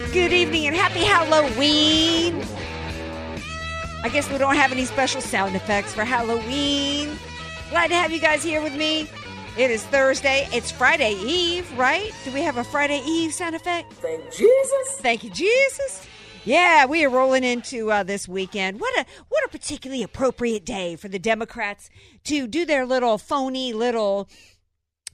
Good evening and happy Halloween. I guess we don't have any special sound effects for Halloween. Glad to have you guys here with me. It is Thursday. It's Friday Eve, right? Do we have a Friday Eve sound effect? Thank Jesus. Thank you, Jesus. Yeah, we are rolling into uh, this weekend. What a what a particularly appropriate day for the Democrats to do their little phony little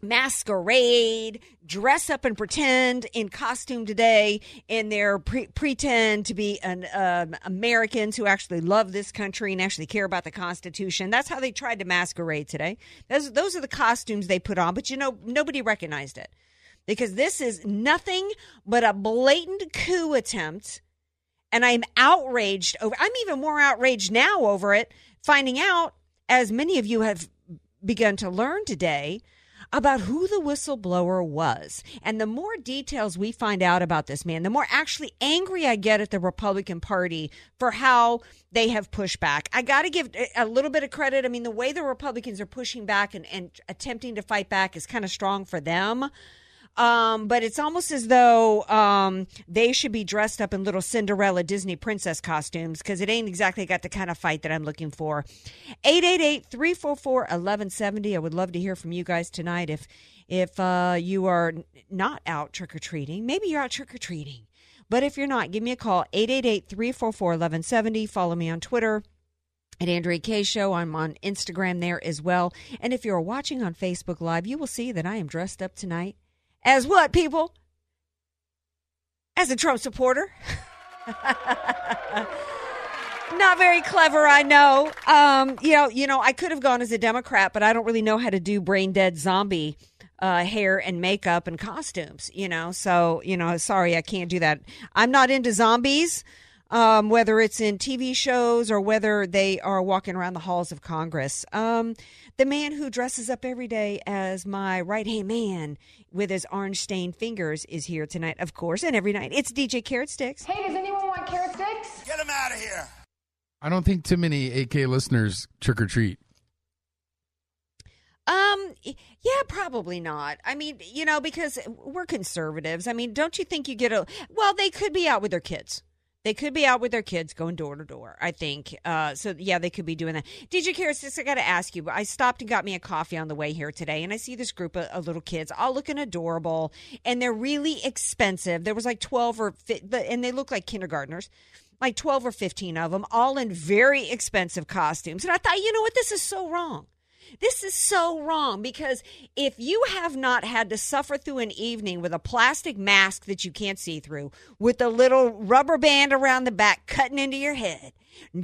masquerade, dress up and pretend in costume today, and their pre- pretend to be an um, Americans who actually love this country and actually care about the Constitution. That's how they tried to masquerade today. Those those are the costumes they put on, but you know nobody recognized it because this is nothing but a blatant coup attempt. And I'm outraged over. I'm even more outraged now over it, finding out, as many of you have begun to learn today, about who the whistleblower was. And the more details we find out about this man, the more actually angry I get at the Republican Party for how they have pushed back. I got to give a little bit of credit. I mean, the way the Republicans are pushing back and, and attempting to fight back is kind of strong for them. Um, but it's almost as though um, they should be dressed up in little Cinderella Disney princess costumes because it ain't exactly got the kind of fight that I'm looking for. 888 344 1170. I would love to hear from you guys tonight if, if uh, you are not out trick or treating. Maybe you're out trick or treating. But if you're not, give me a call 888 344 1170. Follow me on Twitter at Andrea Kaye Show. I'm on Instagram there as well. And if you're watching on Facebook Live, you will see that I am dressed up tonight as what, people? As a Trump supporter. Not very clever, I know. Um, you know, you know, I could have gone as a Democrat, but I don't really know how to do brain dead zombie uh, hair and makeup and costumes. You know, so you know, sorry, I can't do that. I'm not into zombies um, whether it's in TV shows or whether they are walking around the halls of Congress. Um, the man who dresses up every day as my right hand man with his orange stained fingers is here tonight, of course, and every night. It's DJ Carrot Sticks. Hey, does anyone want carrot sticks? Get him out of here. I don't think too many AK listeners trick or treat. Um, yeah, probably not. I mean, you know, because we're conservatives. I mean, don't you think you get a, well, they could be out with their kids. They could be out with their kids going door to door, I think. Uh, so, yeah, they could be doing that. Did you DJ Karis, I got to ask you, I stopped and got me a coffee on the way here today, and I see this group of, of, little kids all looking adorable, and they're really expensive. There was like 12 or, and they look like kindergartners like 12 or 15 of them, all in very expensive costumes. And I thought, you know what? This is so wrong. This is so wrong because if you have not had to suffer through an evening with a plastic mask that you can't see through, with a little rubber band around the back cutting into your head,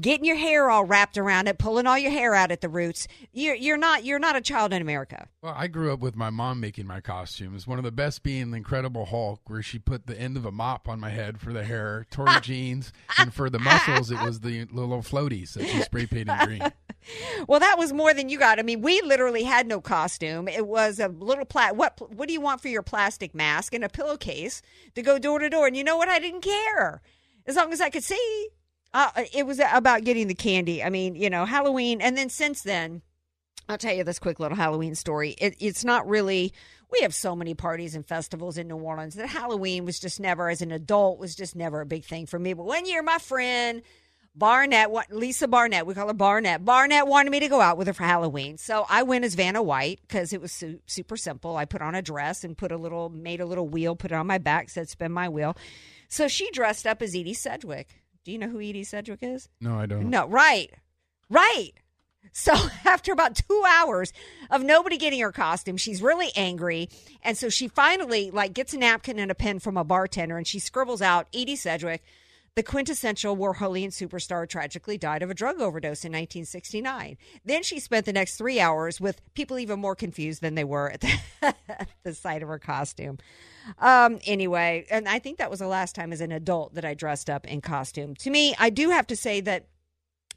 getting your hair all wrapped around it, pulling all your hair out at the roots, you're, you're not you're not a child in America. Well, I grew up with my mom making my costumes. One of the best being the Incredible Hulk, where she put the end of a mop on my head for the hair, Tory jeans, and for the muscles, it was the little floaties that she spray painted green. well, that was more than you got. I mean, we literally had no costume. It was a little plat. What What do you want for your plastic mask and a pillowcase to go door to door? And you know what? I didn't care as long as I could see. Uh, it was about getting the candy. I mean, you know, Halloween, and then since then, I'll tell you this quick little Halloween story. It, it's not really. We have so many parties and festivals in New Orleans that Halloween was just never, as an adult, was just never a big thing for me. But one year, my friend Barnett, Lisa Barnett, we call her Barnett. Barnett wanted me to go out with her for Halloween, so I went as Vanna White because it was su- super simple. I put on a dress and put a little, made a little wheel, put it on my back, said "spin my wheel." So she dressed up as Edie Sedgwick. Do you know who Edie Sedgwick is? No, I don't. No, right, right. So after about two hours of nobody getting her costume, she's really angry, and so she finally like gets a napkin and a pen from a bartender, and she scribbles out Edie Sedgwick the quintessential Warholian superstar tragically died of a drug overdose in 1969. Then she spent the next three hours with people even more confused than they were at the, the sight of her costume. Um, anyway, and I think that was the last time as an adult that I dressed up in costume. To me, I do have to say that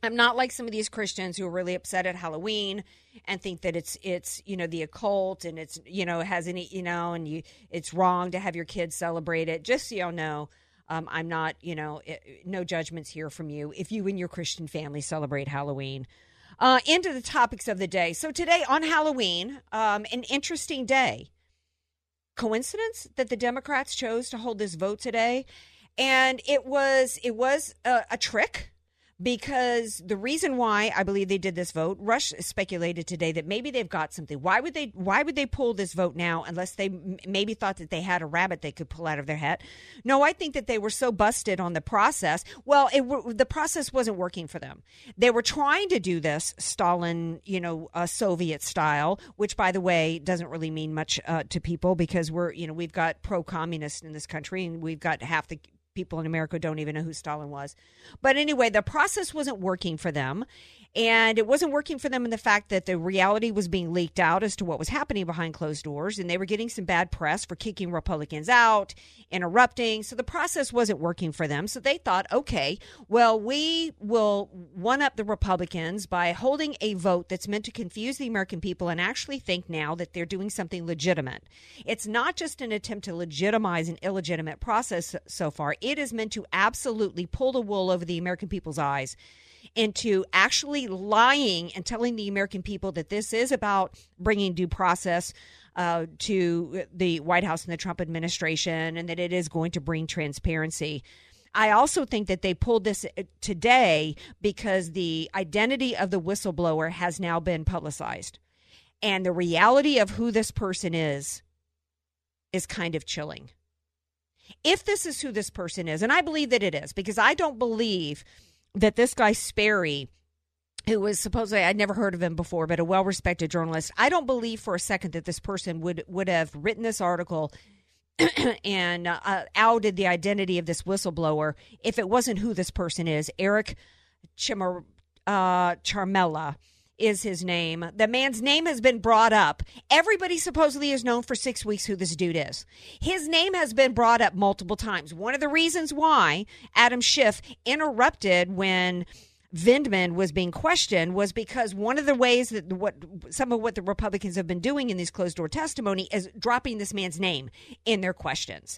I'm not like some of these Christians who are really upset at Halloween and think that it's it's you know the occult and it's you know has any you know and you it's wrong to have your kids celebrate it. Just so y'all know, um, I'm not you know it, no judgments here from you if you and your Christian family celebrate Halloween. Uh, into the topics of the day. So today on Halloween, um, an interesting day. Coincidence that the Democrats chose to hold this vote today, and it was it was a, a trick because the reason why I believe they did this vote, Rush speculated today that maybe they've got something. Why would they? Why would they pull this vote now unless they m- maybe thought that they had a rabbit they could pull out of their hat? No, I think that they were so busted on the process. Well, it, the process wasn't working for them. They were trying to do this Stalin, you know, uh, Soviet style, which by the way doesn't really mean much uh, to people because we're, you know, we've got pro-communist in this country and we've got half the people in America don't even know who Stalin was. But anyway, the process wasn't working for them. And it wasn't working for them in the fact that the reality was being leaked out as to what was happening behind closed doors. And they were getting some bad press for kicking Republicans out, interrupting. So the process wasn't working for them. So they thought, okay, well, we will one up the Republicans by holding a vote that's meant to confuse the American people and actually think now that they're doing something legitimate. It's not just an attempt to legitimize an illegitimate process so far, it is meant to absolutely pull the wool over the American people's eyes into actually lying and telling the American people that this is about bringing due process uh, to the White House and the Trump administration and that it is going to bring transparency. I also think that they pulled this uh, today because the identity of the whistleblower has now been publicized. And the reality of who this person is is kind of chilling. If this is who this person is, and I believe that it is, because I don't believe that this guy Sperry who was supposedly I'd never heard of him before, but a well-respected journalist. I don't believe for a second that this person would would have written this article and uh, outed the identity of this whistleblower if it wasn't who this person is, Eric Chimar, uh, Ciaramella is his name. The man's name has been brought up. Everybody supposedly has known for six weeks who this dude is. His name has been brought up multiple times. One of the reasons why Adam Schiff interrupted when Vindman was being questioned was because one of the ways that what some of what the Republicans have been doing in these closed door testimony is dropping this man's name in their questions.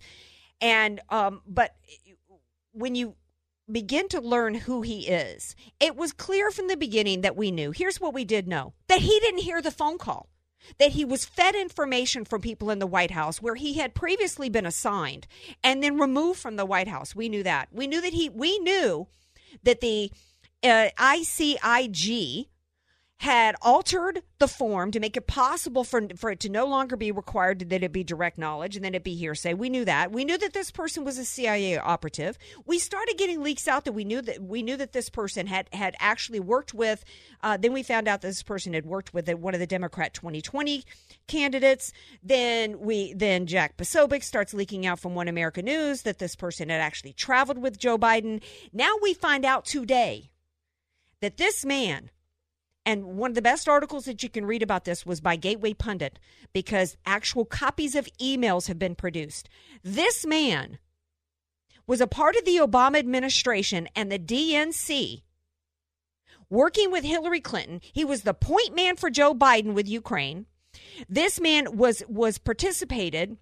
And um, but when you begin to learn who he is. It was clear from the beginning that we knew. Here's what we did know that he didn't hear the phone call, that he was fed information from people in the White House where he had previously been assigned and then removed from the White House. We knew that. We knew that he, we knew that the uh, ICIG had altered the form to make it possible for for it to no longer be required that it be direct knowledge and then it be hearsay. We knew that. We knew that this person was a CIA operative. We started getting leaks out that we knew that we knew that this person had had actually worked with. Uh, then we found out this person had worked with one of the Democrat 2020 candidates. Then we then Jack Posobiec starts leaking out from One America News that this person had actually traveled with Joe Biden. Now we find out today that this man and one of the best articles that you can read about this was by Gateway Pundit because actual copies of emails have been produced. This man was a part of the Obama administration and the DNC working with Hillary Clinton. He was the point man for Joe Biden with Ukraine. This man was was participated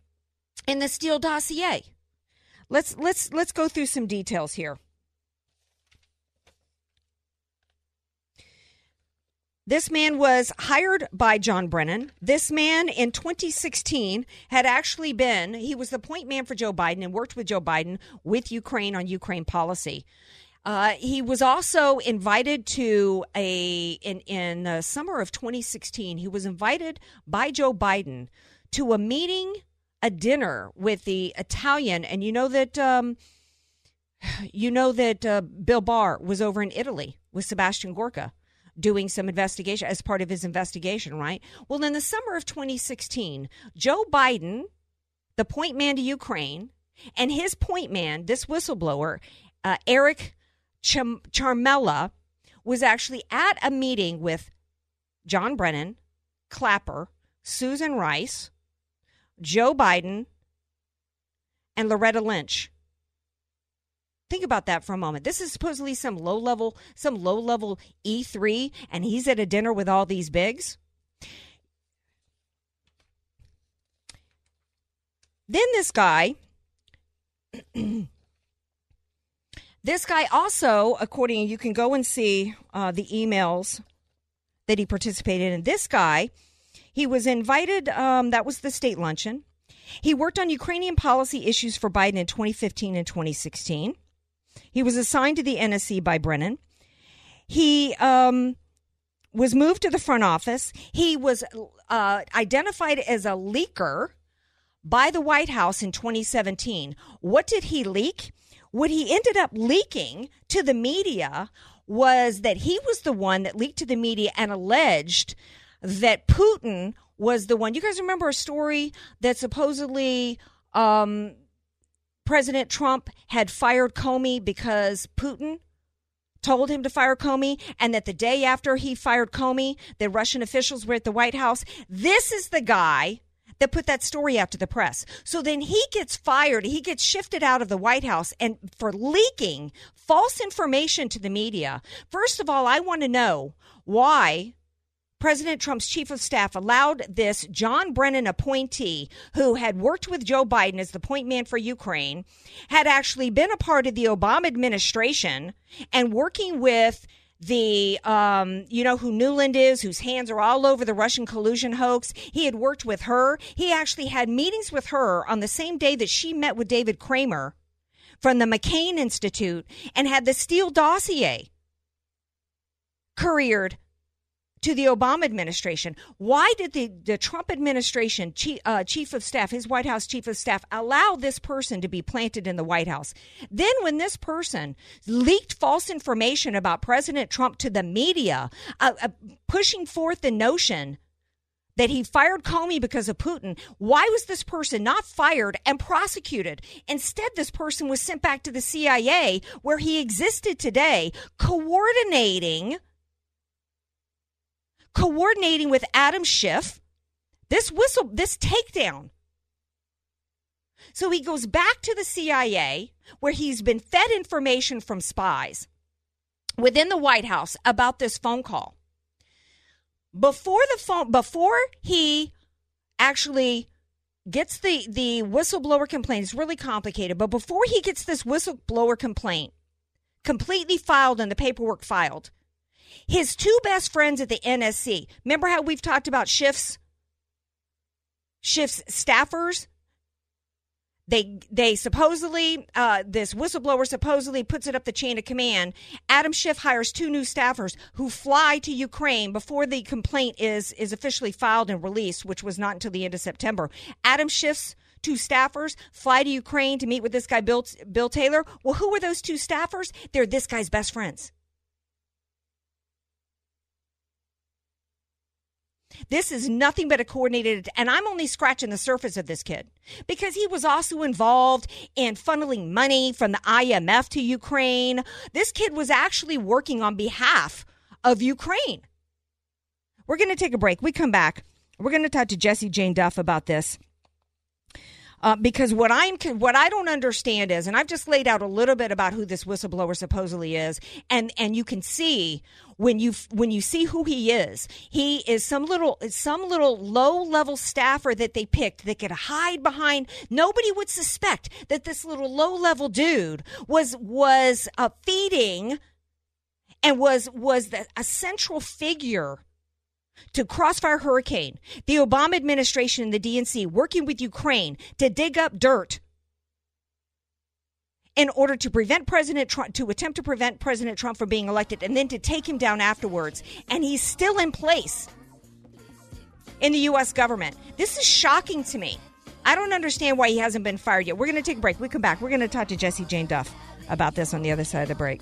in the Steele dossier. Let's let's let's go through some details here. This man was hired by John Brennan. This man in 2016 had actually been, he was the point man for Joe Biden and worked with Joe Biden with Ukraine on Ukraine policy. Uh, he was also invited to a, in, in the summer of 2016, he was invited by Joe Biden to a meeting, a dinner with the Italian. And you know that, um, you know that uh, Bill Barr was over in Italy with Sebastian Gorka doing some investigation as part of his investigation, right? Well, in the summer of 2016, Joe Biden, the point man to Ukraine, and his point man, this whistleblower, uh, Eric Cham- Ciaramella was actually at a meeting with John Brennan, Clapper, Susan Rice, Joe Biden, and Loretta Lynch. Think about that for a moment. This is supposedly some low level, some low level E3, and he's at a dinner with all these bigs. Then this guy, this guy also, according, you can go and see uh, the emails that he participated in. This guy, he was invited, um, that was the state luncheon. He worked on Ukrainian policy issues for Biden in 2015 and 2016. He was assigned to the NSC by Brennan. He um, was moved to the front office. He was uh, identified as a leaker by the White House in 2017. What did he leak? What he ended up leaking to the media was that he was the one that leaked to the media and alleged that Putin was the one. You guys remember a story that supposedly um, President Trump had fired Comey because Putin told him to fire Comey, and that the day after he fired Comey, the Russian officials were at the White House. This is the guy that put that story out to the press. So then he gets fired. He gets shifted out of the White House and for leaking false information to the media. First of all, I want to know why President Trump's chief of staff allowed this John Brennan appointee, who had worked with Joe Biden as the point man for Ukraine, had actually been a part of the Obama administration and working with the um, you know who Nuland is, whose hands are all over the Russian collusion hoax. He had worked with her. He actually had meetings with her on the same day that she met with David Kramer from the McCain Institute and had the Steele dossier couriered to the Obama administration. Why did the, the Trump administration, chief, uh, chief of staff, his White House chief of staff, allow this person to be planted in the White House? Then, when this person leaked false information about President Trump to the media, uh, uh, pushing forth the notion that he fired Comey because of Putin. Why was this person not fired and prosecuted? Instead, this person was sent back to the CIA where he existed today, coordinating coordinating with Adam Schiff this whistle, this takedown. So he goes back to the CIA where he's been fed information from spies within the White House about this phone call. Before the phone, before he actually gets the, the whistleblower complaint, it's really complicated, but before he gets this whistleblower complaint completely filed and the paperwork filed, his two best friends at the NSC. Remember how we've talked about Schiff's Schiff's staffers? They they supposedly uh, this whistleblower supposedly puts it up the chain of command. Adam Schiff hires two new staffers who fly to Ukraine before the complaint is is officially filed and released, which was not until the end of September. Adam Schiff's two staffers fly to Ukraine to meet with this guy Bill Bill Taylor. Well, who are those two staffers? They're this guy's best friends. This is nothing but a coordinated, and I'm only scratching the surface of this kid because he was also involved in funneling money from the IMF to Ukraine. This kid was actually working on behalf of Ukraine. We're going to take a break. We come back. We're going to talk to Jesse Jane Duff about this. Uh, because what I'm what I don't understand is, and I've just laid out a little bit about who this whistleblower supposedly is, and and you can see when you when you see who he is, he is some little some little low level staffer that they picked that could hide behind. Nobody would suspect that this little low level dude was was uh, feeding and was was the, a central figure to Crossfire Hurricane, the Obama administration and the DNC working with Ukraine to dig up dirt in order to prevent President Trump, to attempt to prevent President Trump from being elected and then to take him down afterwards. And he's still in place in the U.S. government. This is shocking to me. I don't understand why he hasn't been fired yet. We're going to take a break. We come back. We're going to talk to Jesse Jane Duff about this on the other side of the break.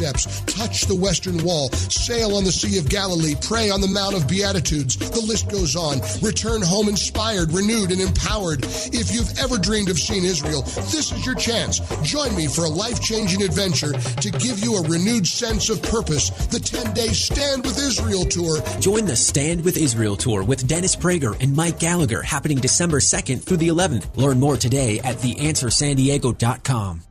steps, touch the western wall, sail on the Sea of Galilee, pray on the Mount of Beatitudes. The list goes on. Return home inspired, renewed, and empowered. If you've ever dreamed of seeing Israel, this is your chance. Join me for a life changing adventure to give you a renewed sense of purpose. The 10 day Stand with Israel tour. Join the Stand with Israel tour with Dennis Prager and Mike Gallagher happening December 2nd through the 11th. Learn more today at theanswersandiego.com.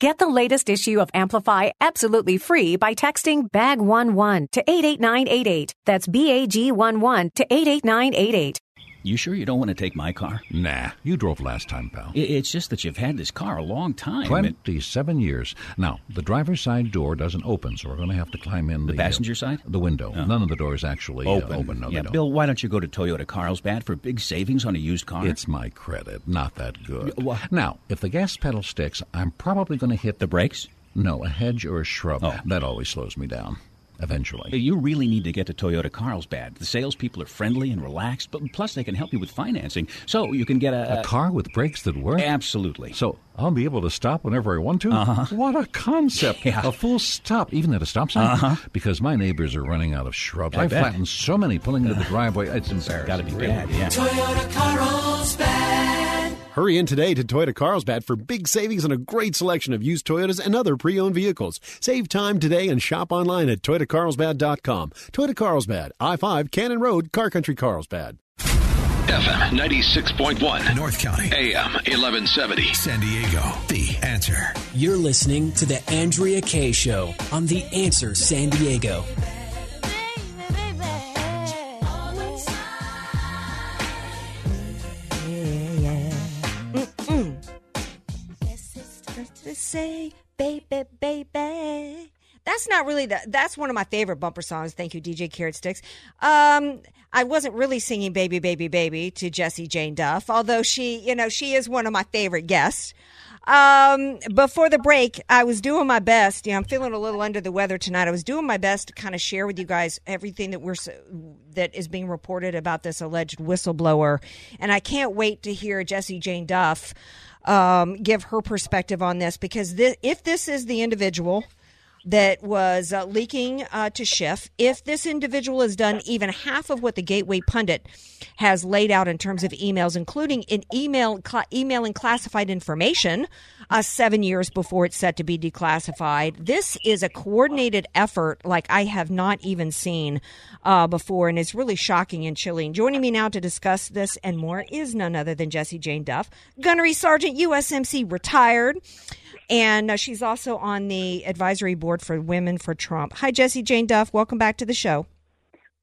Get the latest issue of Amplify absolutely free by texting BAG11 to 88988. That's BAG11 to 88988. You sure you don't want to take my car? Nah, you drove last time, pal. It's just that you've had this car a long time. 27 years. Now, the driver's side door doesn't open, so we're going to have to climb in the, the passenger uh, side? The window. Oh. None of the doors actually Open. Uh, open. No, yeah. Bill, why don't you go to Toyota Carlsbad for big savings on a used car? It's my credit. Not that good. Wha- Now, if the gas pedal sticks, I'm probably going to hit the brakes. No, a hedge or a shrub. Oh. That always slows me down. Eventually. You really need to get to Toyota Carlsbad. The salespeople are friendly and relaxed, but plus they can help you with financing, so you can get a, A car with brakes that work? Absolutely. So I'll be able to stop whenever I want to? Uh-huh. What a concept. Yeah. A full stop, even at a stop sign? Uh-huh. Because my neighbors are running out of shrubs. I I, flattened so many pulling into the driveway. It's embarrassing. Got to be really. bad, yeah. Toyota Carlsbad. Hurry in today to Toyota Carlsbad for big savings on a great selection of used Toyotas and other pre-owned vehicles. Save time today and shop online at toyotacarlsbad.com. Toyota Carlsbad, I-5 Cannon Road, Car Country Carlsbad. FM 96.1. North County. AM 1170. San Diego. The answer. You're listening to The Andrea Kaye Show on The Answer San Diego. Say, baby, baby. That's not really the. That's one of my favorite bumper songs. Thank you, DJ Carrot Sticks. Um, I wasn't really singing "Baby, Baby, Baby" to Jesse Jane Duff, although she, you know, she is one of my favorite guests. Um, before the break, I was doing my best. You know, I'm feeling a little under the weather tonight. I was doing my best to kind of share with you guys everything that we're that is being reported about this alleged whistleblower, and I can't wait to hear Jesse Jane Duff um, give her perspective on this because thi- if this is the individual that was uh, leaking uh, to Schiff, if this individual has done even half of what the Gateway pundit has laid out in terms of emails, including in email cla emailing classified information uh, seven years before it's set to be declassified, this is a coordinated effort like I have not even seen uh, before, and it's really shocking and chilling. Joining me now to discuss this and more is none other than Jesse Jane Duff, Gunnery Sergeant USMC retired and uh, she's also on the advisory board for Women for Trump. Hi, Jesse Jane Duff. Welcome back to the show.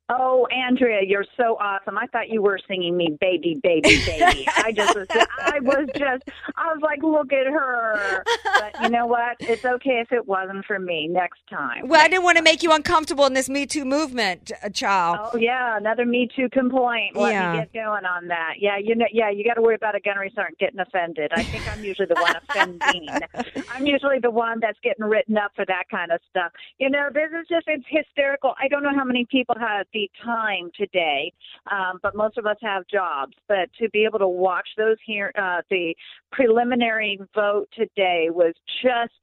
Oh, Andrea, you're so awesome. I thought you were singing me baby, baby, baby. I just was I was just I was like, look at her. But you know what? It's okay if it wasn't for me next time. Well, I didn't want to make you uncomfortable in this Me Too movement, uh, child. Oh yeah, another Me Too complaint. Let Yeah. me get going on that. Yeah, you know, yeah, you got to worry about a gunnery sergeant getting offended. I think I'm usually the one offending. I'm usually the one that's getting written up for that kind of stuff. You know, this is just it's hysterical. I don't know how many people have the time today, um, but most of us have jobs. But to be able to watch those here, uh, the preliminary vote today was just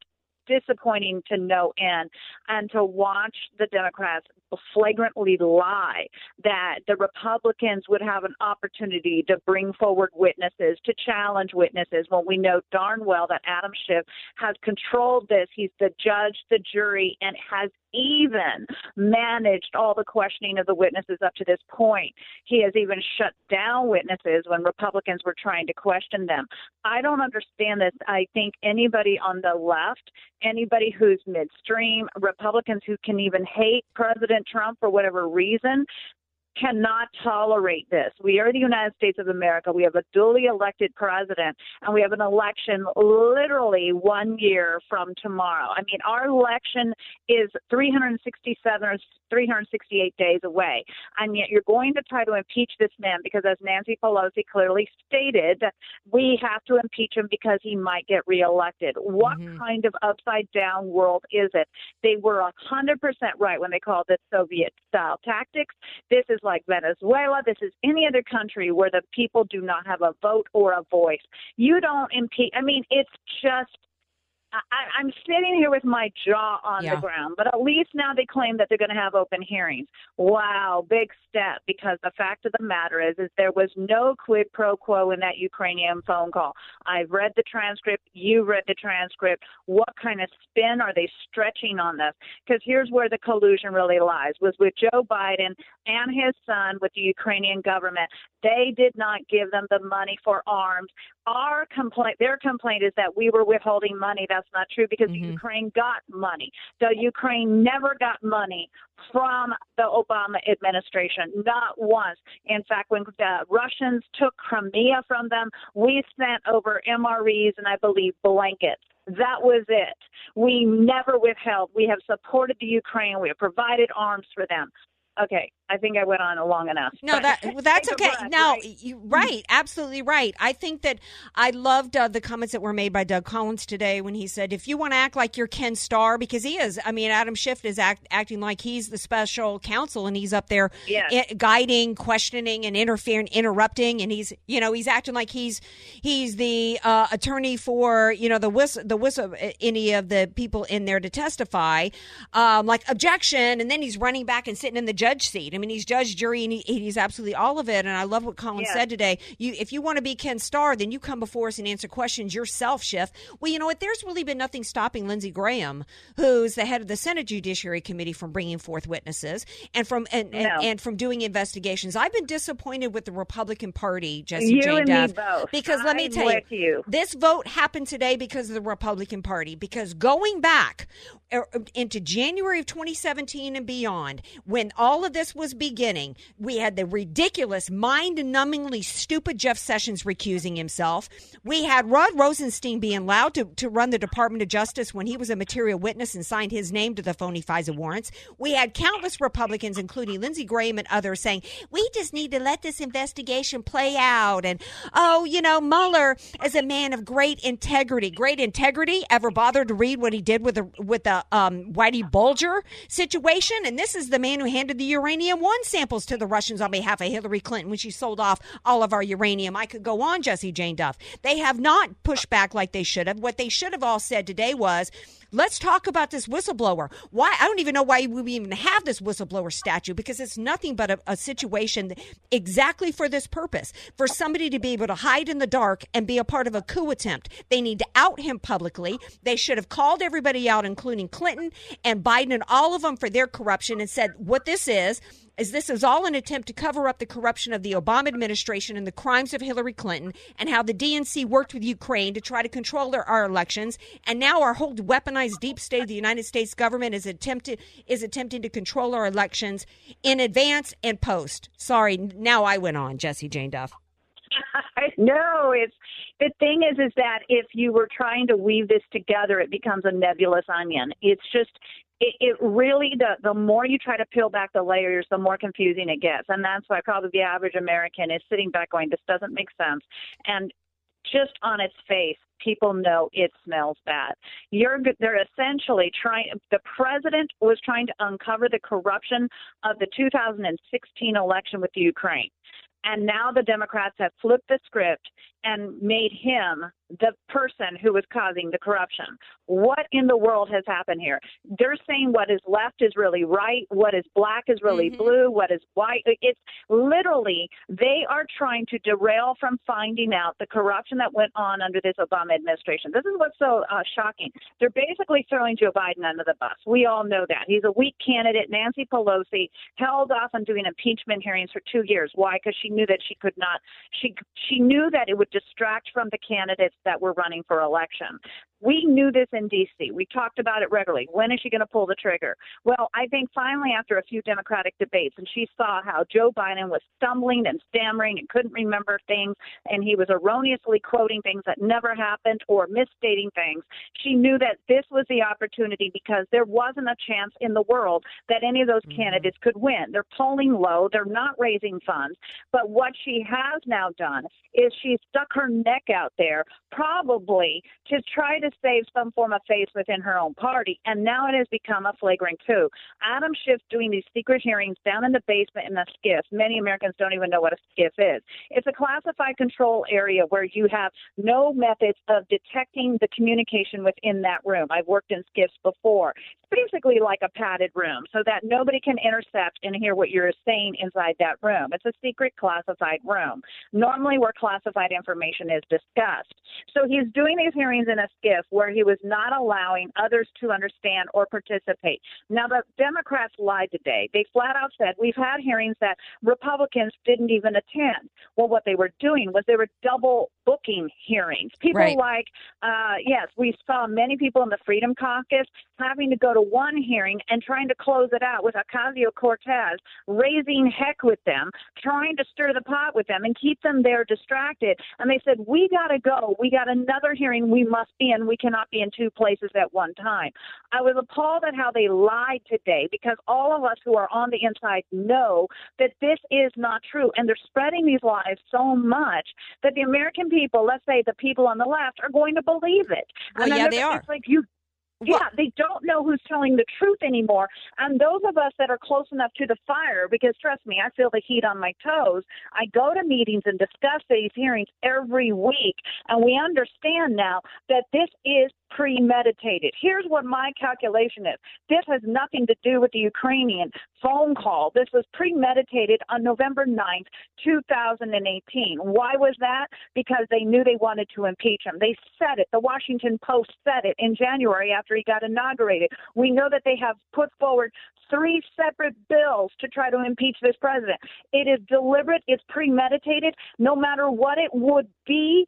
disappointing to no end and to watch the democrats flagrantly lie that the republicans would have an opportunity to bring forward witnesses to challenge witnesses when we know darn well that adam schiff has controlled this he's the judge the jury and has even managed all the questioning of the witnesses up to this point. He has even shut down witnesses when Republicans were trying to question them. I don't understand this. I think anybody on the left, anybody who's midstream, Republicans who can even hate President Trump for whatever reason, cannot tolerate this. We are the United States of America. We have a duly elected president, and we have an election literally one year from tomorrow. I mean, our election is 367 or 368 days away, and yet you're going to try to impeach this man because, as Nancy Pelosi clearly stated, we have to impeach him because he might get reelected. What mm-hmm. kind of upside down world is it? They were 100% right when they called it Soviet style tactics. This is like Venezuela. This is any other country where the people do not have a vote or a voice. You don't impeach. I mean, it's just. I, I'm sitting here with my jaw on Yeah. the ground, but at least now they claim that they're going to have open hearings. Wow, big step. Because the fact of the matter is, is there was no quid pro quo in that Ukrainian phone call. I've read the transcript. You read the transcript. What kind of spin are they stretching on this? Because here's where the collusion really lies: was with Joe Biden and his son with the Ukrainian government. They did not give them the money for arms. Our complaint, their complaint is that we were withholding money. That's not true because the Ukraine got money. The Ukraine never got money from the Obama administration, not once. In fact, when the Russians took Crimea from them, we sent over MREs and I believe blankets. That was it. We never withheld. We have supported the Ukraine. We have provided arms for them. Okay, I think I went on long enough. No, that that's okay. breath, no, right? you right, absolutely right. I think that I loved uh, the comments that were made by Doug Collins today when he said, "If you want to act like you're Ken Starr, because he is. I mean, Adam Schiff is act, acting like he's the special counsel, and he's up there Yes. i- guiding, questioning, and interfering, interrupting, and he's you know he's acting like he's he's the uh, attorney for you know the whistle the whistle any of the people in there to testify, um, like objection, and then he's running back and sitting in the judge seat. I mean, he's judge, jury, and he, he's absolutely all of it. And I love what Colin Yes. said today. You, if you want to be Ken Starr, then you come before us and answer questions yourself, Schiff. Well, you know what? There's really been nothing stopping Lindsey Graham, who's the head of the Senate Judiciary Committee, from bringing forth witnesses and from and, and, No. and from doing investigations. I've been disappointed with the Republican Party, Jesse You Jane and me Duff, both. because let me tell with you. this vote happened today because of the Republican Party. Because going back Er, uh, into January of 2017 and beyond, when all of this was beginning, we had the ridiculous, mind numbingly stupid Jeff Sessions recusing himself. We had Rod Rosenstein being allowed to, to run the Department of Justice when he was a material witness and signed his name to the phony FISA warrants. We had countless Republicans, including Lindsey Graham and others, saying, we just need to let this investigation play out. And, oh, you know, Mueller is a man of great integrity. Great integrity. Ever bothered to read what he did with the, with the the um, Whitey Bulger situation, and this is the man who handed the uranium one samples to the Russians on behalf of Hillary Clinton when she sold off all of our uranium. I could go on, Jesse Jane Duff. They have not pushed back like they should have. What they should have all said today was, Let's talk about this whistleblower. Why? I don't even know why we even have this whistleblower statute because it's nothing but a, a situation exactly for this purpose for somebody to be able to hide in the dark and be a part of a coup attempt. They need to out him publicly. They should have called everybody out, including Clinton and Biden and all of them for their corruption and said what this is is this is all an attempt to cover up the corruption of the Obama administration and the crimes of Hillary Clinton and how the DNC worked with Ukraine to try to control their, our elections. And now our whole weaponized deep state of the United States government is attempted is attempting to control our elections in advance and post. Sorry, now I went on, Jesse Jane Duff. no, it's the thing is is that if you were trying to weave this together it becomes a nebulous onion. It's just it, it really the the more you try to peel back the layers, the more confusing it gets, and that's why probably the average American is sitting back going, "This doesn't make sense," and just on its face, people know it smells bad. You're they're essentially trying. The president was trying to uncover the corruption of the 2016 election with Ukraine. And now the Democrats have flipped the script and made him the person who was causing the corruption. What in the world has happened here? They're saying what is left is really right, what is black is really mm-hmm. blue, what is white. It's literally they are trying to derail from finding out the corruption that went on under this Obama administration. This is what's so uh, shocking. They're basically throwing Joe Biden under the bus. We all know that. He's a weak candidate. Nancy Pelosi held off on doing impeachment hearings for 2 years. Why? Cuz she knew that she could not she she knew that it would distract from the candidates that were running for election. We knew this in D.C. We talked about it regularly. When is she going to pull the trigger? Well, I think finally, after a few Democratic debates, and she saw how Joe Biden was stumbling and stammering and couldn't remember things, and he was erroneously quoting things that never happened or misstating things, she knew that this was the opportunity because there wasn't a chance in the world that any of those mm-hmm. candidates could win. They're polling low, they're not raising funds. But what she has now done is she's stuck her neck out there, probably to try to save some form of face within her own party. And now it has become a flagrant coup. Adam Schiff doing these secret hearings down in the basement in a SCIF. Many Americans don't even know what a SCIF is. It's a classified control area where you have no methods of detecting the communication within that room. I've worked in SCIFs before It's basically like a padded room so that nobody can intercept and hear what you're saying inside that room. It's a secret classified room, normally where classified information is discussed. So he's doing these hearings in a SCIF where he was not allowing others to understand or participate. Now, the Democrats lied today. They flat out said, We've had hearings that Republicans didn't even attend. Well, what they were doing was they were double booking hearings. People right. like, uh, yes, we saw many people in the Freedom Caucus having to go to one hearing and trying to close it out with Ocasio Cortez raising heck with them, trying to stir the pot with them and keep them there distracted. And they said, We got to go. We got another hearing we must be in. We cannot be in two places at one time. I was appalled at how they lied today because all of us who are on the inside know that this is not true. And they're spreading these lies so much that the American people, let's say the people on the left, are going to believe it. Well, and yeah, they are. It's like you yeah, they don't know who's telling the truth anymore. And those of us that are close enough to the fire, because trust me, I feel the heat on my toes. I go to meetings and discuss these hearings every week, and we understand now that this is premeditated. Here's what my calculation is this has nothing to do with the Ukrainian phone call. This was premeditated on November 9th, 2018. Why was that? Because they knew they wanted to impeach him. They said it. The Washington Post said it in January after he got inaugurated. We know that they have put forward three separate bills to try to impeach this president. It is deliberate, it's premeditated. No matter what it would be,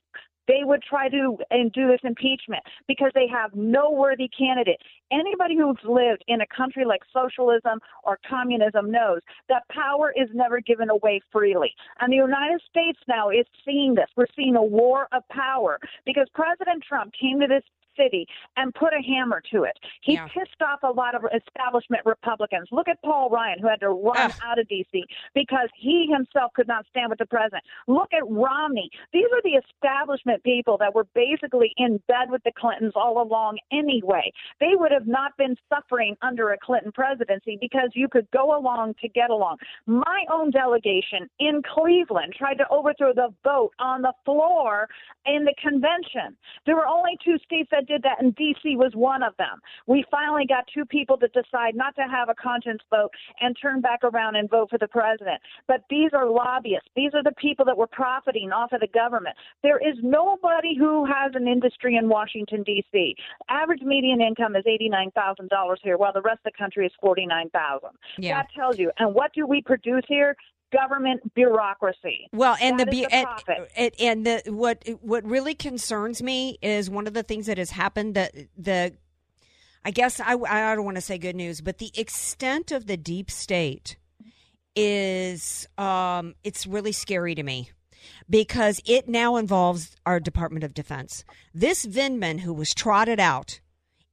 they would try to and do this impeachment because they have no worthy candidate. Anybody who's lived in a country like socialism or communism knows that power is never given away freely. And the United States now is seeing this. We're seeing a war of power because President Trump came to this city and put a hammer to it. He Yeah. pissed off a lot of establishment Republicans. Look at Paul Ryan, who had to run out of D.C. because he himself could not stand with the president. Look at Romney. These are the establishment people that were basically in bed with the Clintons all along anyway. They would have not been suffering under a Clinton presidency because you could go along to get along. My own delegation in Cleveland tried to overthrow the vote on the floor in the convention. There were only two states that did that, and D.C. was one of them. We finally got two people to decide not to have a conscience vote and turn back around and vote for the president. But these are lobbyists. These are the people that were profiting off of the government. There is nobody who has an industry in Washington, D.C. Average median income is $89,000 here, while the rest of the country is 49000 Yeah. That tells you. And what do we produce here? Government bureaucracy. Well, and That the be- and, and and the what what really concerns me is one of the things that has happened that the I guess I I don't want to say good news, but the extent of the deep state is um it's really scary to me because it now involves our Department of Defense. This Vindman who was trotted out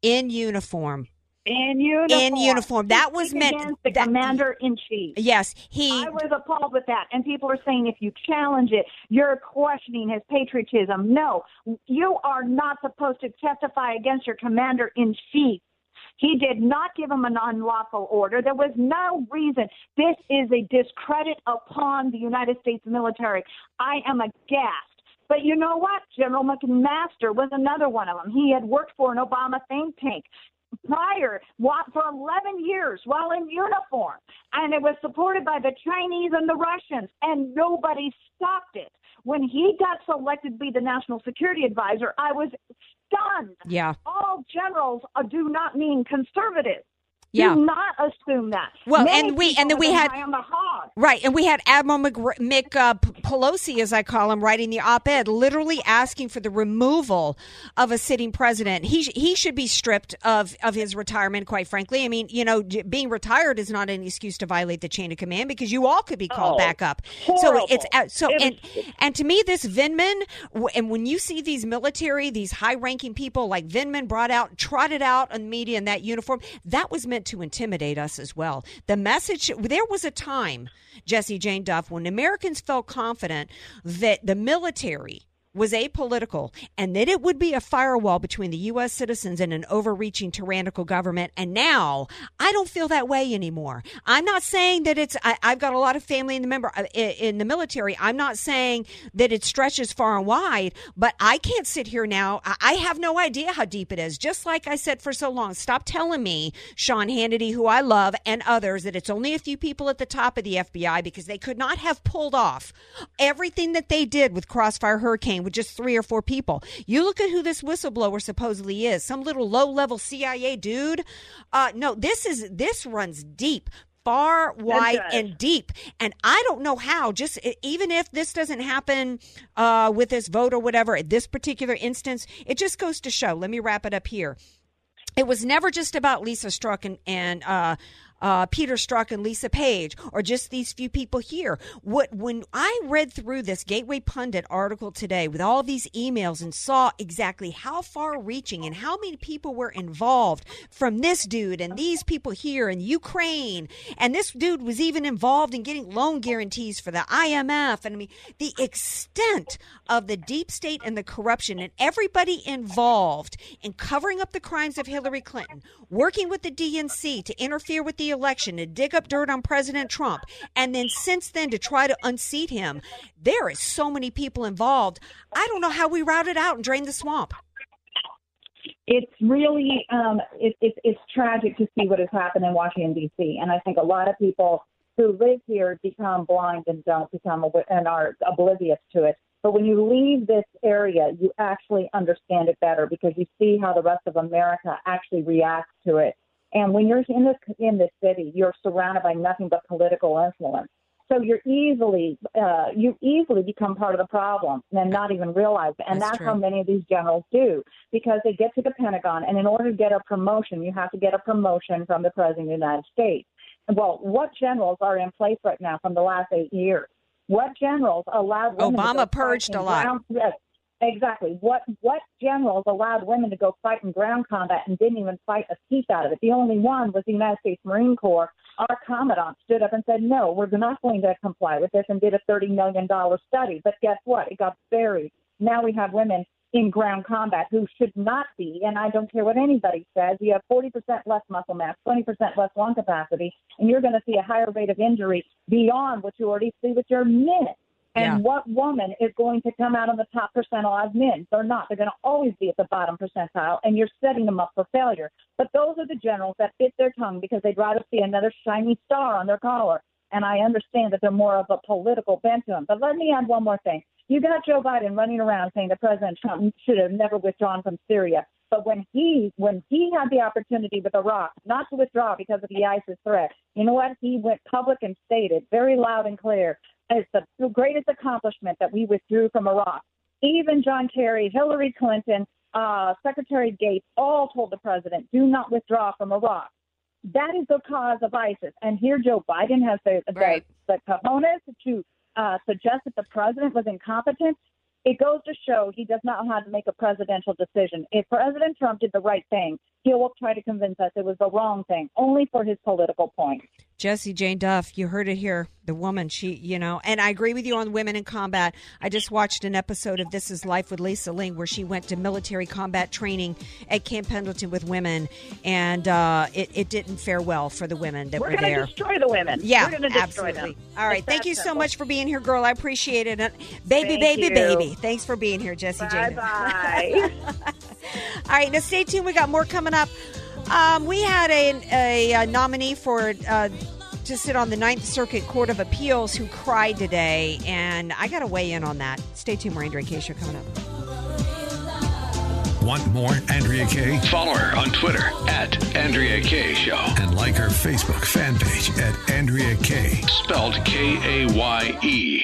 in uniform in uniform. in uniform that was Speak meant against the that- commander in chief. Yes, he I was appalled with that. And people are saying if you challenge it, you're questioning his patriotism. No, you are not supposed to testify against your commander in chief. He did not give him an unlawful order. There was no reason. This is a discredit upon the United States military. I am aghast. But you know what? General McMaster was another one of them. He had worked for an Obama think tank prior for 11 years while in uniform. And it was supported by the Chinese and the Russians, and nobody stopped it. When he got selected to be the national security advisor, I was stunned. Yeah. All generals uh, do not mean conservative. Yeah. Do not assume that. Well, Many and we- and then we had- on the hog. Right, and we had Admiral Mick uh, Pelosi, as I call him, writing the op-ed, literally asking for the removal of a sitting president. He sh- he should be stripped of of his retirement. Quite frankly, I mean, you know, j- being retired is not an excuse to violate the chain of command because you all could be called Oh, back up. horrible. So it's uh, so It and was- and to me, this Vindman, w- and when you see these military, these high-ranking people like Vindman brought out, trotted out on media in that uniform, that was meant to intimidate us as well. The message there was a time, Jesse Jane Duff, when Americans felt confident that the military was apolitical and that it would be a firewall between the U.S. citizens and an overreaching tyrannical government. And now I don't feel that way anymore. I'm not saying that it's, I, I've got a lot of family in the member uh, in the military. I'm not saying that it stretches far and wide, but I can't sit here now. I have no idea how deep it is. Just like I said for so long, stop telling me, Sean Hannity, who I love, and others, that it's only a few people at the top of the FBI because they could not have pulled off everything that they did with Crossfire Hurricane with just three or four people. You look at who this whistleblower supposedly is, some little low level CIA dude. Uh, no, this is this runs deep. Far, wide, and deep. And I don't know how, just even if this doesn't happen uh, with this vote or whatever, at this particular instance, it just goes to show. Let me wrap it up here it was never just about Lisa Struck and, and uh, uh, Peter Strzok and Lisa Page, or just these few people here. What when I read through this Gateway Pundit article today with all these emails and saw exactly how far-reaching and how many people were involved from this dude and these people here in Ukraine, and this dude was even involved in getting loan guarantees for the IMF, and I mean the extent of the deep state and the corruption and everybody involved in covering up the crimes of Hillary Clinton, working with the DNC to interfere with the election, to dig up dirt on President Trump, and then since then to try to unseat him. There is so many people involved. I don't know how we route it out and drain the swamp. it's really um, it, it, it's tragic to see what has happened in Washington D.C. And I think a lot of people who live here become blind and don't become and are oblivious to it. But when you leave this area, you actually understand it better because you see how the rest of America actually reacts to it. And when you're in this in this city, you're surrounded by nothing but political influence. So you're easily uh, you easily become part of the problem and not even realize it. And That's that's, how many of these generals do because they get to the Pentagon, and in order to get a promotion, you have to get a promotion from the President of the United States. Well, what generals are in place right now from the last eight years? What generals allowed Obama purged a lot. ground- yes, Exactly. What what generals allowed women to go fight in ground combat and didn't even fight a piece out of it? The only one was the United States Marine Corps. Our commandant stood up and said, "No, we're not going to comply with this," and did a thirty million dollar study. But guess what? It got buried. Now we have women in ground combat who should not be, and I don't care what anybody says. You have 40% less muscle mass, 20% less lung capacity, and you're going to see a higher rate of injury beyond what you already see with your men. And Yeah. what woman is going to come out on the top percentile as men? They're not. They're going to always be at the bottom percentile, and you're setting them up for failure. But those are the generals that bit their tongue because they'd rather see another shiny star on their collar. And I understand that they're more of a political bent to them. But let me add one more thing. You got Joe Biden running around saying that President Trump should have never withdrawn from Syria. But when he when he had the opportunity with Iraq not to withdraw because of the ISIS threat, you know what? He went public and stated very loud and clear, it's the greatest accomplishment that we withdrew from Iraq. Even John Kerry, Hillary Clinton, uh, Secretary Gates all told the president, do not withdraw from Iraq. That is the cause of ISIS. And here Joe Biden has the, the, the cojones to uh, suggest that the president was incompetent. It goes to show he does not know how to make a presidential decision. If President Trump did the right thing, he will try to convince us it was the wrong thing, only for his political point. Jesse Jane Duff, you heard it here. The woman, she, you know, and I agree with you on women in combat. I just watched an episode of This Is Life with Lisa Ling where she went to military combat training at Camp Pendleton with women, and uh, it, it didn't fare well for the women that We're were going to there. destroy the women. Yeah, We're going to destroy absolutely. them. All right, It's thank you so simple. much for being here, girl. I appreciate it. And baby, Thank baby, you. baby. Thanks for being here, Jesse Jane. Bye-bye. All right, now stay tuned. We got more coming up. Um, we had a, a, a nominee for uh, to sit on the Ninth Circuit Court of Appeals who cried today, and I got to weigh in on that. Stay tuned. More Andrea Kaye. Show coming up. Want more Andrea Kaye? Follow her on Twitter at Andrea Kaye Show. And like her Facebook fan page at Andrea Kaye. Spelled K A Y E.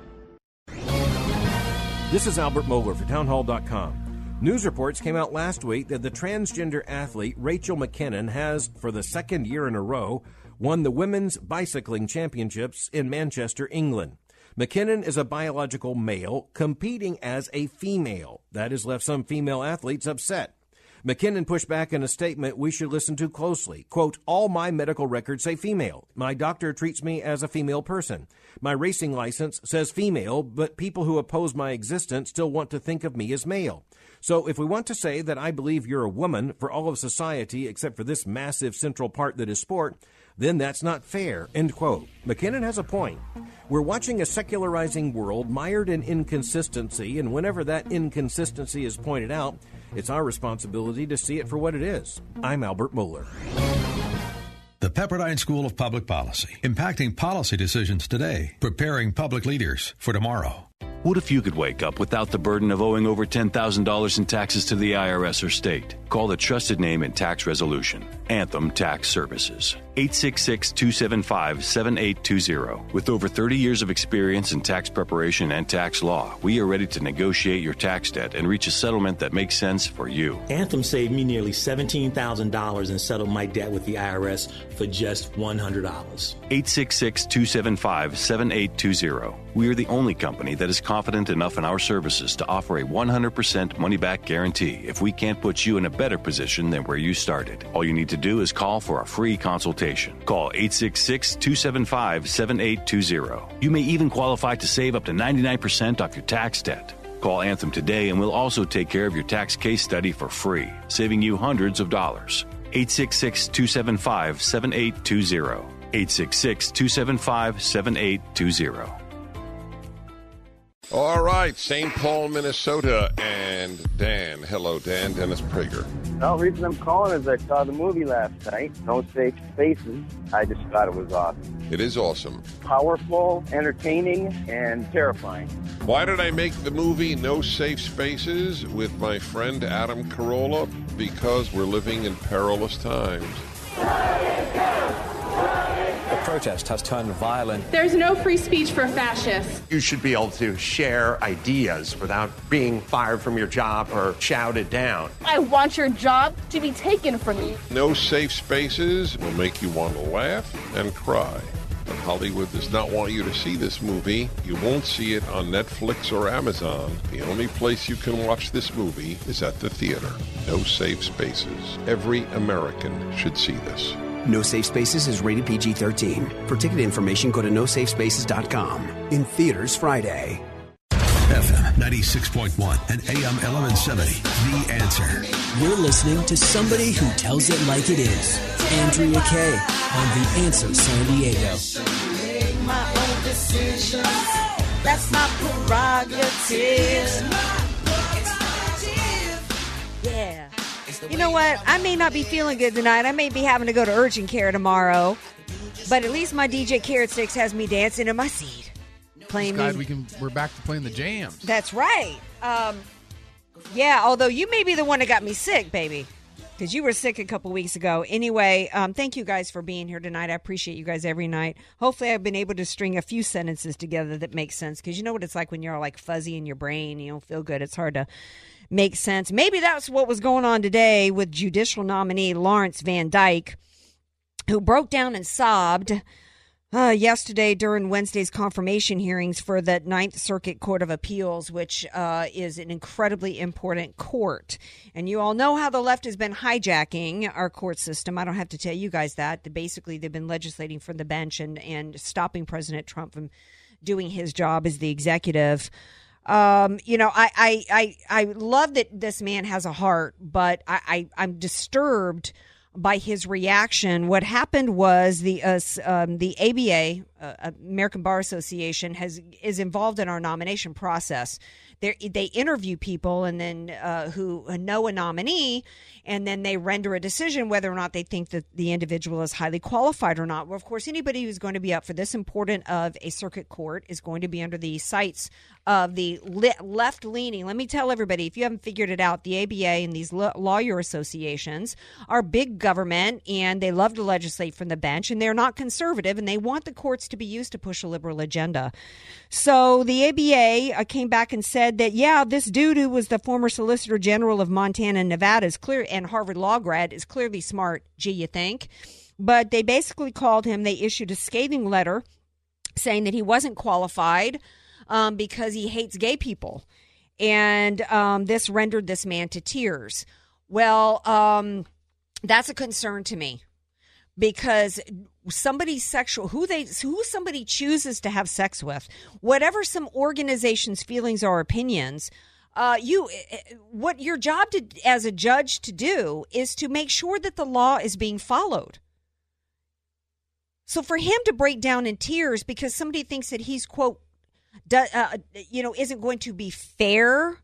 This is Albert Mohler for Townhall.com. News reports came out last week that the transgender athlete Rachel McKinnon has, for the second year in a row, won the Women's Bicycling Championships in Manchester, England. McKinnon is a biological male competing as a female. That has left some female athletes upset. McKinnon pushed back in a statement we should listen to closely. Quote, All my medical records say female. My doctor treats me as a female person. My racing license says female, but people who oppose my existence still want to think of me as male. So if we want to say that I believe you're a woman for all of society except for this massive central part that is sport, then that's not fair. End quote. McKinnon has a point. We're watching a secularizing world mired in inconsistency, and whenever that inconsistency is pointed out, it's our responsibility to see it for what it is. I'm Albert Mohler. The Pepperdine School of Public Policy, impacting policy decisions today, preparing public leaders for tomorrow. What if you could wake up without the burden of owing over $10,000 in taxes to the IRS or state? Call the trusted name in tax resolution, Anthem Tax Services. 866 275 7820. With over 30 years of experience in tax preparation and tax law, we are ready to negotiate your tax debt and reach a settlement that makes sense for you. Anthem saved me nearly $17,000 and settled my debt with the IRS for just $100. 866 275 7820. We are the only company that is confident enough in our services to offer a 100% money back guarantee if we can't put you in a better position than where you started. All you need to do is call for a free consultation. Call 866 275 7820. You may even qualify to save up to 99% off your tax debt. Call Anthem today and we'll also take care of your tax case study for free, saving you hundreds of dollars. 866 275 7820. 866 275 7820. All right, St. Paul, Minnesota, and Dan. Hello, Dan. Dennis Prager. The reason I'm calling is I saw the movie last night, No Safe Spaces. I just thought it was awesome. It is awesome. Powerful, entertaining, and terrifying. Why did I make the movie No Safe Spaces with my friend Adam Carolla? Because we're living in perilous times. The protest has turned violent. There's no free speech for fascists. You should be able to share ideas without being fired from your job or shouted down. I want your job to be taken from you. No Safe Spaces will make you want to laugh and cry. But Hollywood does not want you to see this movie. You won't see it on Netflix or Amazon. The only place you can watch this movie is at the theater. No Safe Spaces. Every American should see this. No Safe Spaces is rated PG 13. For ticket information, go to nosafespaces.com. In theaters Friday. FM 96.1 and AM 1170. The answer. You're listening to somebody who tells it like it is. Andrea Kaye on The Answer San Diego. Make my own decisions. That's my prerogative. You know what? I may not be feeling good tonight. I may be having to go to urgent care tomorrow. But at least my DJ Carrot Sticks has me dancing in my seat. Playing Glad we can. We're back to playing the jams. That's right. Um, yeah, although you may be the one that got me sick, baby. Because you were sick a couple weeks ago. Anyway, um, thank you guys for being here tonight. I appreciate you guys every night. Hopefully, I've been able to string a few sentences together that make sense. Because you know what it's like when you're all like fuzzy in your brain, you don't feel good. It's hard to make sense. Maybe that's what was going on today with judicial nominee Lawrence VanDyke, who broke down and sobbed uh, yesterday during Wednesday's confirmation hearings for the Ninth Circuit Court of Appeals, which uh, is an incredibly important court. And you all know how the left has been hijacking our court system. I don't have to tell you guys that. Basically, they've been legislating from the bench and, and stopping President Trump from doing his job as the executive. Um, you know, I, I, I, I love that this man has a heart, but I, I, I'm disturbed by his reaction. What happened was the uh, um, the ABA, uh, American Bar Association, has is involved in our nomination process. They they interview people and then uh, who know a nominee, and then they render a decision whether or not they think that the individual is highly qualified or not. Well, of course, anybody who's going to be up for this important of a circuit court is going to be under the sights of the le- left leaning. Let me tell everybody, if you haven't figured it out, the ABA and these lo- lawyer associations are big government and they love to legislate from the bench and they're not conservative and they want the courts to be used to push a liberal agenda. So the ABA uh, came back and said that, yeah, this dude who was the former Solicitor General of Montana and Nevada is clear and Harvard Law grad is clearly smart, gee, you think? But they basically called him, they issued a scathing letter saying that he wasn't qualified um, because he hates gay people. And um, this rendered this man to tears. Well, um, that's a concern to me because somebody's sexual who they who somebody chooses to have sex with whatever some organization's feelings or opinions uh, you what your job to, as a judge to do is to make sure that the law is being followed so for him to break down in tears because somebody thinks that he's quote do, uh, you know isn't going to be fair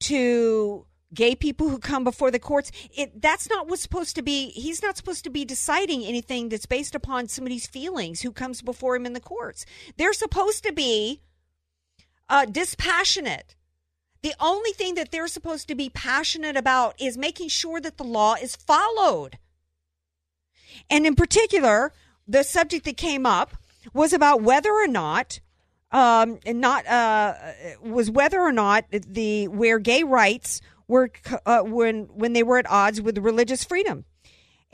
to gay people who come before the courts. It that's not what's supposed to be he's not supposed to be deciding anything that's based upon somebody's feelings who comes before him in the courts. They're supposed to be uh, dispassionate. The only thing that they're supposed to be passionate about is making sure that the law is followed. And in particular the subject that came up was about whether or not um, not uh, was whether or not the where gay rights were uh, when when they were at odds with religious freedom.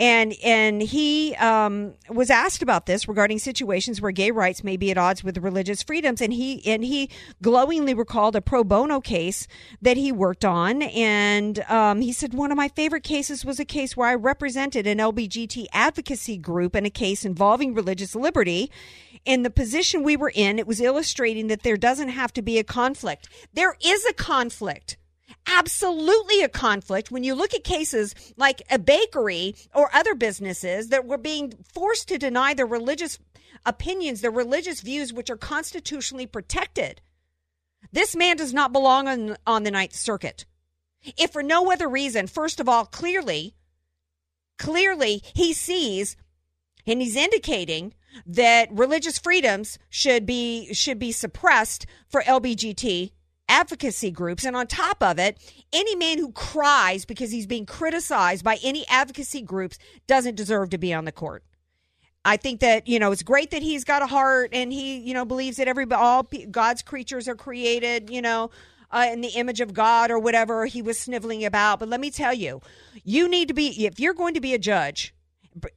And and he um, was asked about this regarding situations where gay rights may be at odds with religious freedoms, and he and he glowingly recalled a pro bono case that he worked on, and um, he said one of my favorite cases was a case where I represented an LBGT advocacy group in a case involving religious liberty, in the position we were in, it was illustrating that there doesn't have to be a conflict. There is a conflict. Absolutely a conflict when you look at cases like a bakery or other businesses that were being forced to deny their religious opinions, their religious views, which are constitutionally protected. This man does not belong on, on the Ninth Circuit. If for no other reason, first of all, clearly, clearly he sees and he's indicating that religious freedoms should be should be suppressed for LBGT advocacy groups and on top of it any man who cries because he's being criticized by any advocacy groups doesn't deserve to be on the court I think that you know it's great that he's got a heart and he you know believes that every all God's creatures are created you know uh, in the image of God or whatever he was sniveling about. But let me tell you, you need to be if you're going to be a judge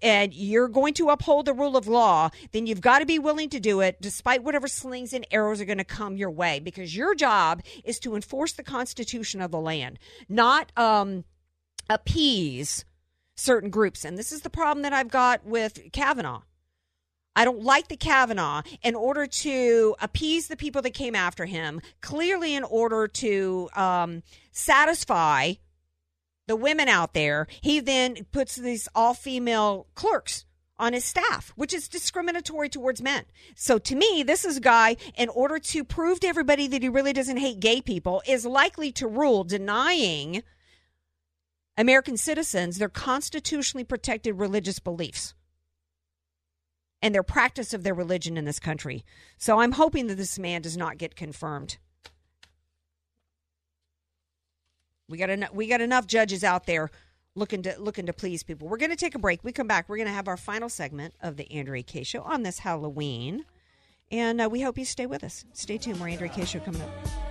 and you're going to uphold the rule of law, then you've got to be willing to do it despite whatever slings and arrows are going to come your way because your job is to enforce the constitution of the land, not um, appease certain groups. And this is the problem that I've got with Kavanaugh. I don't like the Kavanaugh in order to appease the people that came after him, clearly, in order to um, satisfy the women out there, he then puts these all female clerks on his staff, which is discriminatory towards men. So to me, this is a guy, in order to prove to everybody that he really doesn't hate gay people, is likely to rule denying American citizens their constitutionally protected religious beliefs and their practice of their religion in this country. So I'm hoping that this man does not get confirmed. We got enough, we got enough judges out there looking to looking to please people. We're going to take a break. We come back. We're going to have our final segment of the Andrea Kaye Show on this Halloween, and uh, we hope you stay with us. Stay tuned. More Andrea Kaye Show coming up.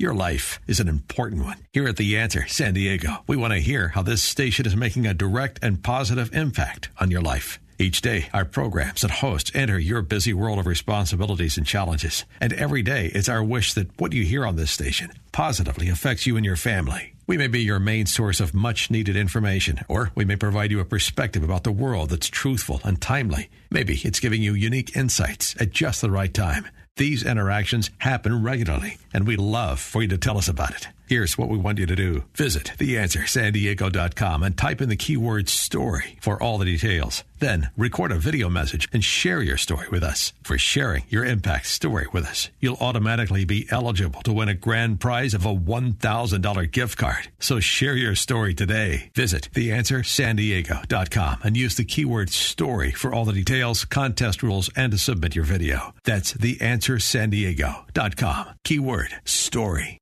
Your life is an important one. Here at The Answer San Diego, we want to hear how this station is making a direct and positive impact on your life. Each day, our programs and hosts enter your busy world of responsibilities and challenges. And every day, it's our wish that what you hear on this station positively affects you and your family. We may be your main source of much needed information, or we may provide you a perspective about the world that's truthful and timely. Maybe it's giving you unique insights at just the right time. These interactions happen regularly, and we love for you to tell us about it. Here's what we want you to do. Visit theanswersandiego.com and type in the keyword story for all the details. Then record a video message and share your story with us. For sharing your impact story with us, you'll automatically be eligible to win a grand prize of a $1,000 gift card. So share your story today. Visit theanswersandiego.com and use the keyword story for all the details, contest rules, and to submit your video. That's theanswersandiego.com. Keyword story.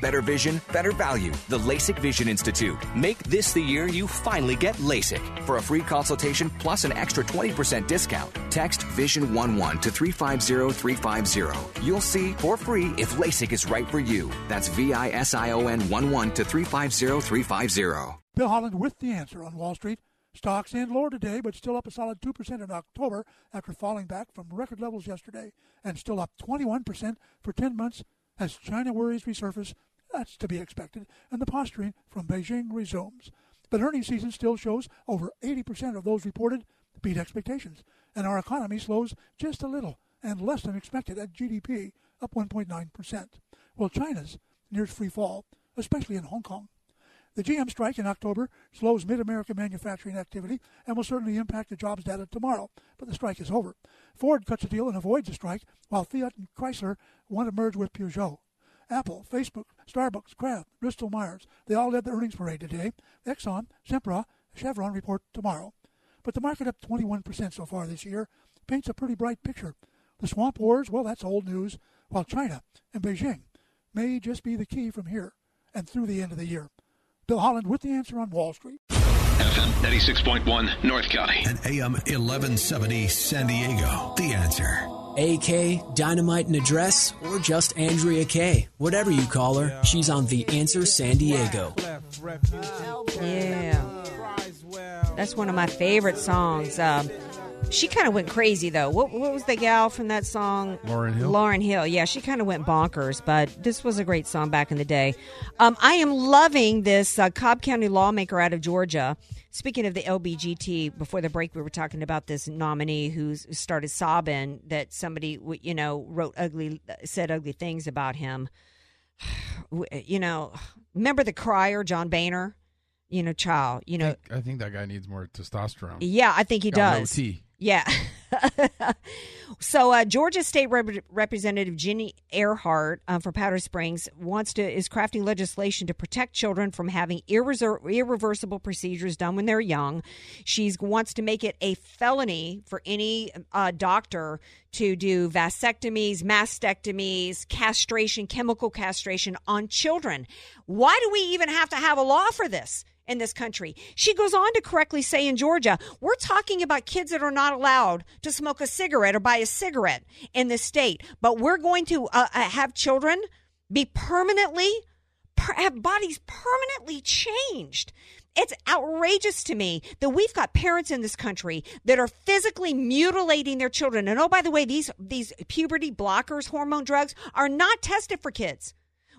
Better vision, better value. The LASIK Vision Institute. Make this the year you finally get LASIK. For a free consultation plus an extra 20% discount, text Vision11 to 350350. You'll see for free if LASIK is right for you. That's V I S I O N 11 to 350350. Bill Holland with the answer on Wall Street. Stocks in lower today, but still up a solid 2% in October after falling back from record levels yesterday, and still up 21% for 10 months as China worries resurface that's to be expected, and the posturing from Beijing resumes. But earnings season still shows over 80% of those reported beat expectations, and our economy slows just a little and less than expected at GDP, up 1.9%. While China's nears free fall, especially in Hong Kong. The GM strike in October slows mid American manufacturing activity and will certainly impact the jobs data tomorrow, but the strike is over. Ford cuts a deal and avoids a strike, while Fiat and Chrysler want to merge with Peugeot. Apple, Facebook, Starbucks, Kraft, Bristol Myers, they all led the earnings parade today. Exxon, Sempra, Chevron report tomorrow. But the market up 21% so far this year paints a pretty bright picture. The swamp wars, well, that's old news, while China and Beijing may just be the key from here and through the end of the year. Bill Holland with the answer on Wall Street. FM 96.1 North County. And AM 1170 San Diego. The answer. AK, Dynamite and Address, or just Andrea Kaye. Whatever you call her, she's on The Answer San Diego. Yeah. That's one of my favorite songs. Um, she kind of went crazy though. What, what was the gal from that song? Lauryn Hill. Lauryn Hill. Yeah, she kind of went bonkers, but this was a great song back in the day. Um, I am loving this uh, Cobb County lawmaker out of Georgia. Speaking of the LBGT, before the break, we were talking about this nominee who started sobbing that somebody, you know, wrote ugly, said ugly things about him. You know, remember the crier, John Boehner? You know, child. You know, I think, I think that guy needs more testosterone. Yeah, I think he Got does. No tea. Yeah. so, uh, Georgia State Rep- Representative Ehrhart uh, for Powder Springs wants to is crafting legislation to protect children from having irreser- irreversible procedures done when they're young. She wants to make it a felony for any uh, doctor to do vasectomies, mastectomies, castration, chemical castration on children. Why do we even have to have a law for this? In this country. She goes on to correctly say in Georgia, we're talking about kids that are not allowed to smoke a cigarette or buy a cigarette in this state, but we're going to uh, uh, have children be permanently, per- have bodies permanently changed. It's outrageous to me that we've got parents in this country that are physically mutilating their children. And oh, by the way, these these puberty blockers, hormone drugs, are not tested for kids.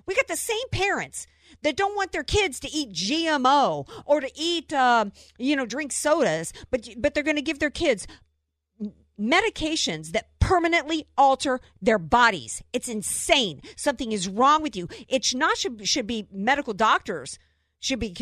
We got the same parents that don't want their kids to eat GMO or to eat, uh, you know, drink sodas, but but they're going to give their kids medications that permanently alter their bodies. It's insane. Something is wrong with you. It's not should should be medical doctors should be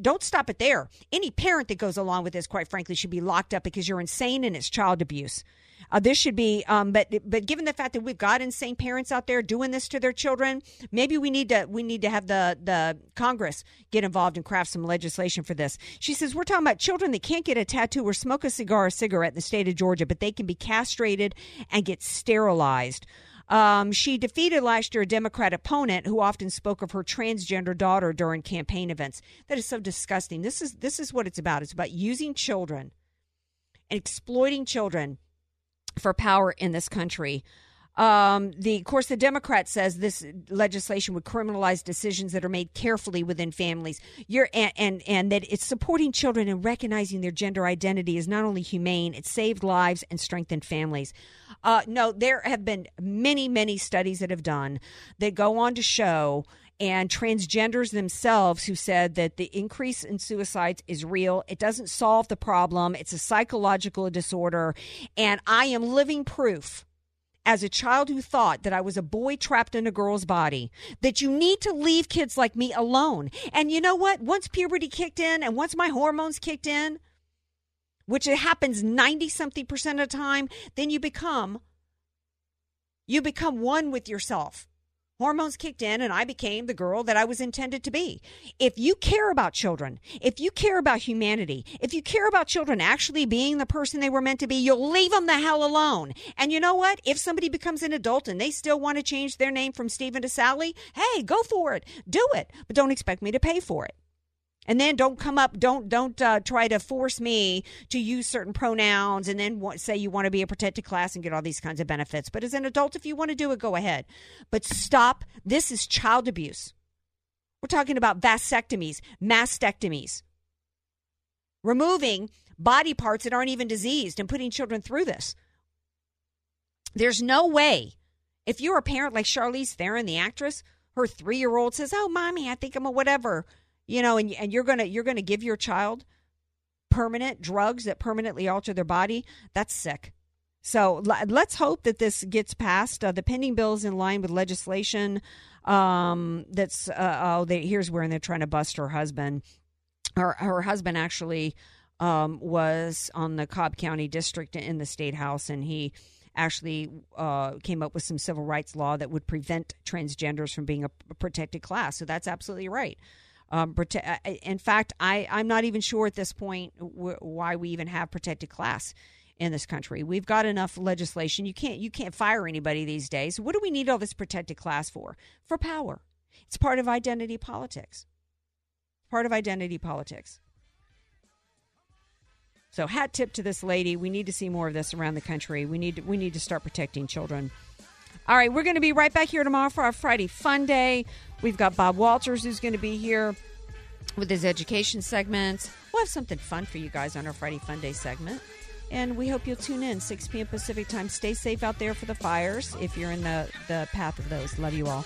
don't stop it there. Any parent that goes along with this, quite frankly, should be locked up because you're insane and it's child abuse. Uh, this should be, um, but but given the fact that we've got insane parents out there doing this to their children, maybe we need to we need to have the the Congress get involved and craft some legislation for this. She says we're talking about children that can't get a tattoo or smoke a cigar or cigarette in the state of Georgia, but they can be castrated and get sterilized. Um, she defeated last year a Democrat opponent who often spoke of her transgender daughter during campaign events. That is so disgusting. This is this is what it's about. It's about using children and exploiting children for power in this country. Um, the of course the Democrat says this legislation would criminalize decisions that are made carefully within families. You're and, and and that it's supporting children and recognizing their gender identity is not only humane, it saved lives and strengthened families. Uh, no, there have been many many studies that have done that go on to show and transgenders themselves who said that the increase in suicides is real. It doesn't solve the problem. It's a psychological disorder. And I am living proof as a child who thought that I was a boy trapped in a girl's body, that you need to leave kids like me alone. And you know what? Once puberty kicked in and once my hormones kicked in, which it happens 90 something percent of the time, then you become You become one with yourself. Hormones kicked in, and I became the girl that I was intended to be. If you care about children, if you care about humanity, if you care about children actually being the person they were meant to be, you'll leave them the hell alone. And you know what? If somebody becomes an adult and they still want to change their name from Stephen to Sally, hey, go for it. Do it. But don't expect me to pay for it and then don't come up don't don't uh, try to force me to use certain pronouns and then say you want to be a protected class and get all these kinds of benefits. But as an adult if you want to do it go ahead. But stop. This is child abuse. We're talking about vasectomies mastectomies. Removing body parts that aren't even diseased and putting children through this. There's no way. If you're a parent like charlize theron the actress her three-year-old says oh mommy i think i'm a whatever you know, and and you're gonna you're gonna give your child permanent drugs that permanently alter their body. That's sick. So let's hope that this gets passed. Uh, the pending bill is in line with legislation um, that's uh, oh, they, here's where they're trying to bust her husband. Her her husband actually um, was on the Cobb County District in the state house, and he actually uh, came up with some civil rights law that would prevent transgenders from being a protected class. So that's absolutely right. Um, prote- uh, in fact, I, I'm not even sure at this point why we even have protected class in this country. We've got enough legislation. You can't you can't fire anybody these days. What do we need all this protected class for? For power. It's part of identity politics. Part of identity politics. So hat tip to this lady. We need to see more of this around the country. We need to, we need to start protecting children. All right, we're going to be right back here tomorrow for our Friday Fun Day. We've got Bob Walters who's going to be here with his education segments. We'll have something fun for you guys on our Friday Fun Day segment. And we hope you'll tune in 6 p.m. Pacific time. Stay safe out there for the fires if you're in the, the path of those. Love you all.